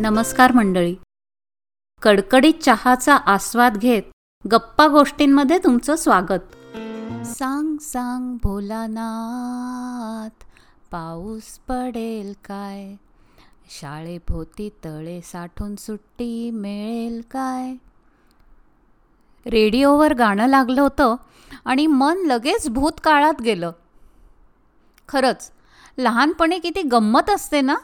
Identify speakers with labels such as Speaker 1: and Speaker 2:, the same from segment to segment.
Speaker 1: नमस्कार मंडळी. कडकडीत चहाचा आस्वाद घेत गप्पा गोष्टींमध्ये तुमचं स्वागत. सांग सांग भोलानाथ पाऊस पडेल काय? शाळेभोवती तळे साठून सुट्टी मिळेल काय? रेडिओवर गाणं लागलं होतं आणि मन लगेच भूतकाळात गेलं. खरंच लहानपणी किती गंमत असते ना?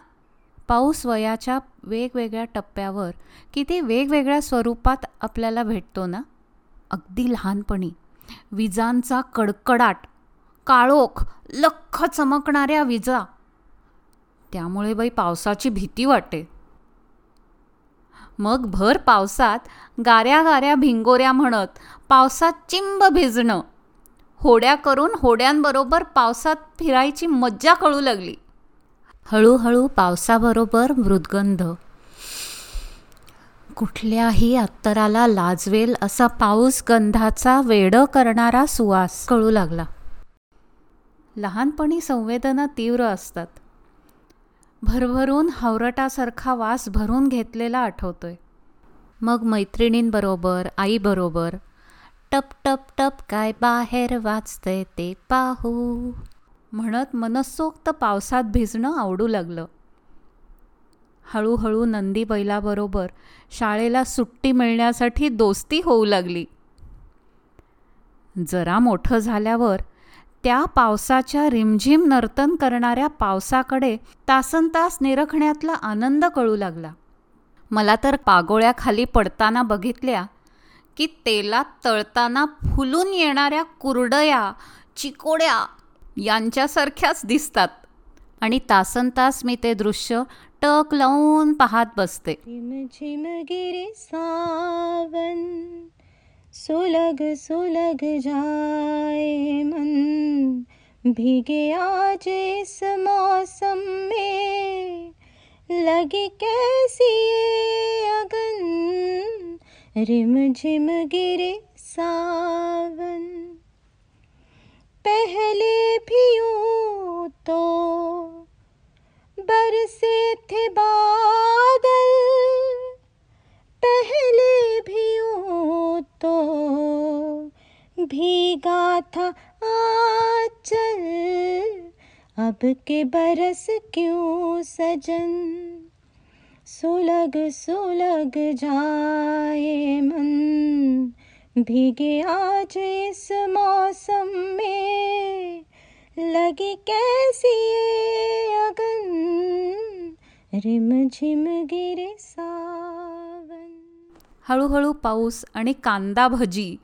Speaker 1: पाऊस वयाच्या वेगवेगळ्या टप्प्यावर किती वेगवेगळ्या स्वरूपात आपल्याला भेटतो ना? अगदी लहानपणी. विजांचा कडकडाट काळोख लख चमकणाऱ्या विजा. त्यामुळे बाई पावसाची भीती वाटते. मग भर पावसात गाऱ्या गाऱ्या भिंगोऱ्या म्हणत पावसात चिंब भिजणं. होड्या करून होड्यांबरोबर पावसात फिरायची मज्जा कळू लागली. हळूहळू पावसाबरोबर मृदगंध. कुठल्याही अत्तराला लाजवेल असा पाऊस गंधाचा वेड करणारा सुवास कळू लागला. लहानपणी संवेदना तीव्र असतात. भरभरून हावरटासारखा वास भरून घेतलेला आठवतोय. मग मैत्रिणींबरोबर आईबरोबर टप टप टप काय बाहेर वाचतंय ते पाहू. म्हणत मनसोक्त पावसात भिजणं आवडू लागलं. हळूहळू नंदी बैलाबरोबर शाळेला सुट्टी मिळण्यासाठी दोस्ती होऊ लागली. जरा मोठं झाल्यावर त्या पावसाच्या रिमझिम नर्तन करणाऱ्या पावसाकडे तासन तास निरखण्यातला आनंद कळू लागला. मला तर पागोळ्या खाली पडताना बघितल्या की तेलात तळताना फुलून येणाऱ्या कुरडया चिकोड्या यांच्यासारख्याच दिसतात. आणि तासन तास मी ते दृश्य टक लावून पाहत बसते.
Speaker 2: सावन सुलग सुलग जाए मन. भिगे आज इस मौसम में लगी कैसी अगन? रिम झिम गिरे सावन पहले भी यूँ तो बरसे थे बादल, पहले भी यूँ तो भीगा था आंचल। अब के बरस क्यों सजन? सुलग सुलग जाए मन भीगे आज इस मौसम में। लगी कैसी ये अगन? रिम झिम गिरे सावन।
Speaker 1: हळूहळू पाऊस आणि कांदा भजी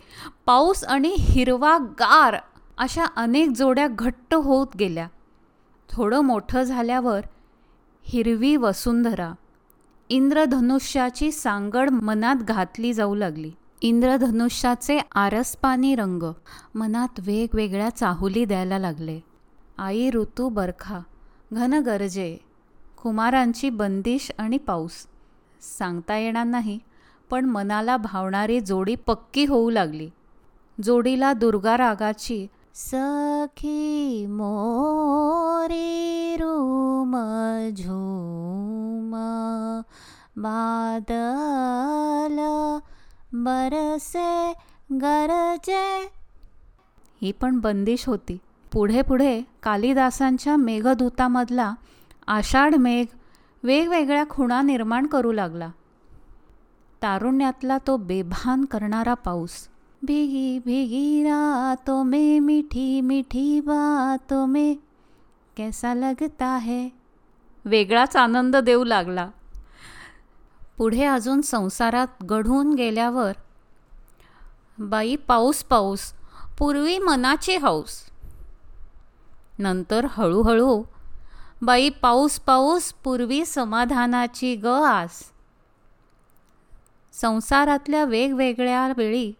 Speaker 1: पाऊस आणि हिरवा गार अशा अनेक जोड्या घट्ट होत गेल्या. थोडं मोठं झाल्यावर हिरवी वसुंधरा इंद्रधनुष्याची सांगड मनात घातली जाऊ लागली. इंद्रधनुष्याचे आरसपानी रंग मनात वेगवेगळ्या चाहुली द्यायला लागले. आई ऋतू बरखा घन गरजे कुमारांची बंदिश आणि पाऊस. सांगता येणार नाही पण मनाला भावणारी जोडी पक्की होऊ लागली. जोडीला दुर्गा रागाची सखी मोरी रूम झूम बादल बरसे गरजे. ही पण बंदिश होती. पुढे पुढे कालिदासांच्या मेघदूतामधला आषाढ मेघ वेगवेगळ्या खुणा निर्माण करू लागला. तारुण्यातला तो बेभान करणारा पाऊस. भिगी भिगी रातो मे मिठी मिठी बातो मे. कैसा लगता है? वेगळाच आनंद देऊ लागला. पुढे अजून संसारात घडून गेल्यावर बाई पाऊस पाऊस पूर्वी मनाची हौस. नंतर हळूहळू बाई पाऊस पाऊस पूर्वी समाधानाची ग आस. संसारातल्या वेगवेगळ्या वेळी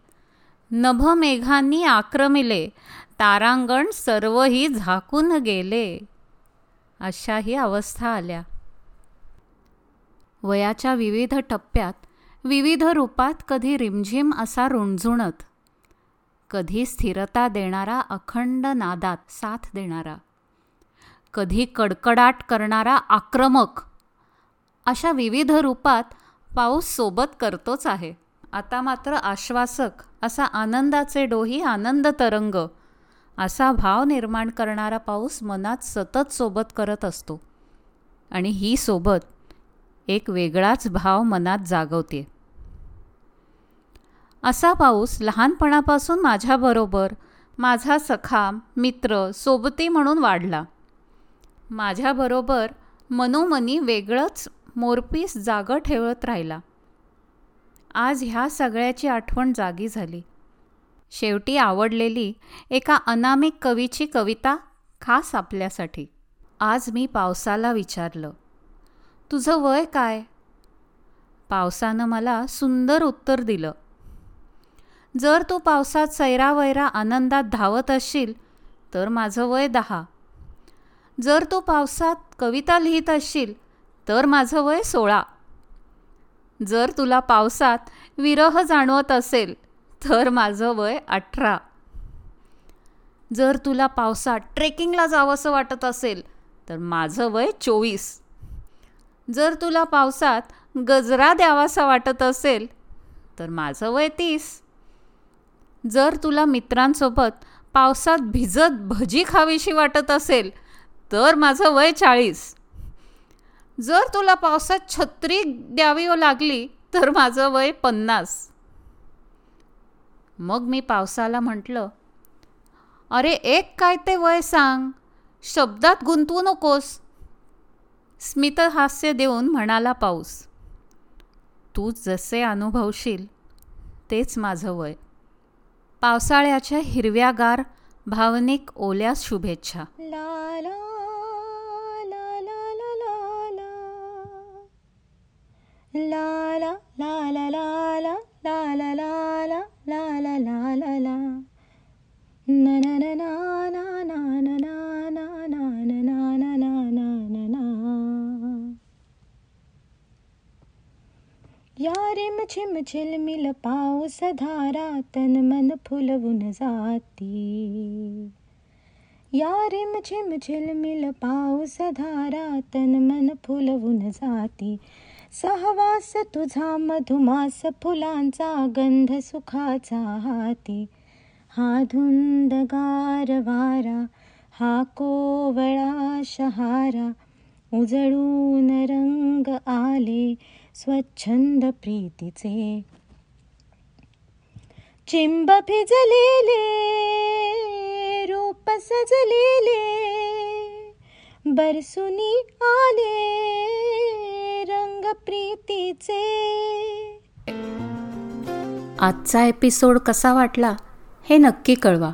Speaker 1: नभमेघांनी आक्रमिले तारांगण सर्वही झाकून गेले. अशाही अवस्था आल्या. वयाच्या विविध टप्प्यात विविध रूपात कधी रिमझिम असा रुणझुणत कधी स्थिरता देणारा अखंड नादात साथ देणारा कधी कडकडाट करणारा आक्रमक अशा विविध रूपात पाऊस सोबत करतोच आहे. आता मात्र आश्वासक असा आनंदाचे डोही आनंद तरंग असा भाव निर्माण करणारा पाऊस मनात सतत सोबत करत असतो. आणि ही सोबत एक वेगळाच भाव मनात जागवते. असा पाऊस लहानपणापासून माझ्याबरोबर माझा सखा मित्र सोबती म्हणून वाढला. माझ्याबरोबर मनोमनी वेगळंच मोरपीस जागं ठेवत राहिला. आज ह्या सगळ्याची आठवण जागी झाली. शेवटी आवडलेली एका अनामिक कवीची कविता खास आपल्यासाठी. आज मी पावसाला विचारलं. तुझं वय काय? पावसानं मला सुंदर उत्तर दिलं. जर तू पावसात सैरावैरा आनंदात धावत असशील तर माझं वय दहा. जर तू पावसात कविता लिहित असशील तर माझं वय सोळा. जर तुला पावसात विरह जाणवत असेल तर माझं वय अठरा. जर तुला पावसात ट्रेकिंगला जावंसं वाटत असेल तर माझं वय चोवीस. जर तुला पावसात गजरा द्यावासा वाटत असेल तर माझं वय तीस. जर तुला मित्रांसोबत पावसात भिजत भजी खावीशी वाटत असेल तर माझं वय चाळीस. जर तुला पावसात छत्री द्यावी लागली तर माझं वय पन्नास. मग मी पावसाला म्हटलं अरे एक काय ते वय सांग. शब्दात गुंतवू नकोस. स्मितहास्य देऊन म्हणाला पाऊस तू जसे अनुभवशील तेच माझं वय पावसाळ्याच्या हिरव्यागार भावनिक ओल्या शुभेच्छा
Speaker 2: ला ला ला ला ला ला ला ला ला ला ला ला ला ला ला ला ला ला रिम छिम झिलमिल पाऊस धारा तन मन फुलवून जाती। या रिम झिम झिलमिल पाऊस धारा तन मन फुलवून जाती। सहवास तुझा मधुमास फुलांचा गंध सुखाचा हाती। हा धुंद गार वारा हा कोवळा शहारा उजळून रंग आले स्वच्छंद प्रीतीचे चिंब भिजलेले रूप सजलेले बरसुनी आले रंग प्रीतीचे
Speaker 1: आजचा एपिसोड कसा वाटला हे नक्की कळवा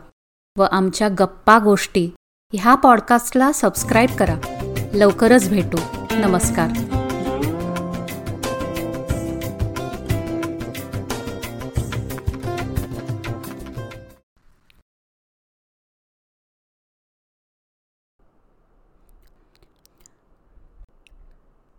Speaker 1: व आमच्या गप्पा गोष्टी ह्या पॉडकास्टला सबस्क्राईब करा. लवकरच भेटू. नमस्कार.